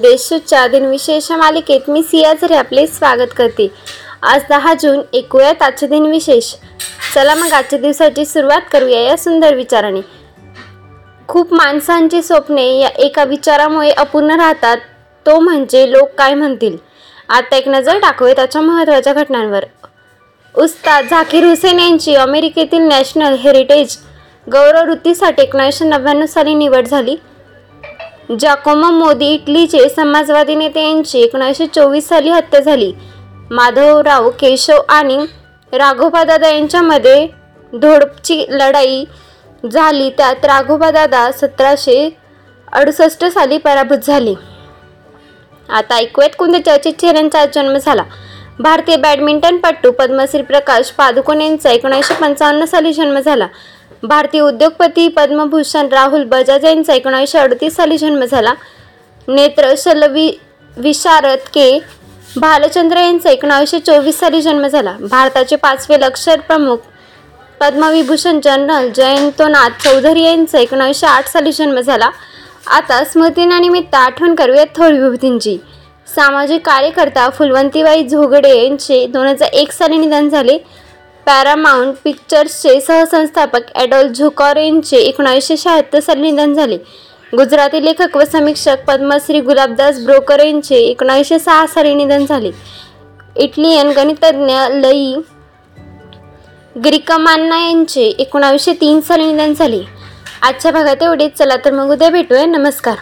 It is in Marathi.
देशूच्या दिनविशेष मालिकेत मी सिया झरे आपले स्वागत करते. आज दहा जून ऐकूयात आजचे दिनविशेष चला मग आजच्या दिवसाची सुरुवात करूया या सुंदर विचाराने. खूप माणसांची स्वप्ने या एका विचारामुळे अपूर्ण राहतात तो म्हणजे लोक काय म्हणतील? आता एक नजर टाकूया त्याच्या महत्त्वाच्या घटनांवर. उस्ताद झाकीर हुसेन यांची अमेरिकेतील नॅशनल हेरिटेज गौरव वृत्तीसाठी एकोणीसशे नव्याण्णव साली निवड झाली. जॅकोमो मोदी इटलीचे समाजवादी नेते यांची एकोणीसशे चोवीस साली हत्या झाली. माधवराव केशव आणि राघोबादादा यांच्यामध्ये धोडपची लढाई झाली. त्यात राघोबादादा सतराशे अडुसष्ट साली पराभूत झाले. आता ऐकूयात कोणत्या चर्चित चेहऱ्यांचा जन्म झाला. भारतीय बॅडमिंटनपटू पद्मश्री प्रकाश पादुकोण यांचा एकोणीसशे पंचावन्न साली जन्म झाला. भारतीय उद्योगपती पद्मभूषण राहुल बजाज यांचा एकोणीसशे अडतीस साली जन्म झाला. नेत्र शलवी विशारद के. भालचंद्र यांचा एकोणावीसशे चोवीस साली जन्म झाला. भारताचे पाचवे लष्कर प्रमुख पद्मविभूषण जनरल जयंतोनाथ चौधरी यांचा एकोणावीसशे आठ साली जन्म झाला. आता स्मृतीनानिमित्त आठवण करूया थोर विभूतींची. सामाजिक कार्यकर्ता फुलवंतीबाई झोगडे यांचे दोन हजार एक साली निधन झाले. पॅरामाऊंट पिक्चर्सचे सहसंस्थापक ॲडॉल्फ झुकॉर यांचे एकोणीसशे शहात्तर साली निधन झाले. गुजराती लेखक व समीक्षक पद्मश्री गुलाबदास ब्रोकर यांचे एकोणीसशे सहा साली निधन झाले. इटलियन गणितज्ञ लई ग्रिकमान्ना यांचे एकोणावीसशे तीन साली निधन झाले. आजच्या भागात एवढेच. चला तर मग उद्या भेटूया. नमस्कार.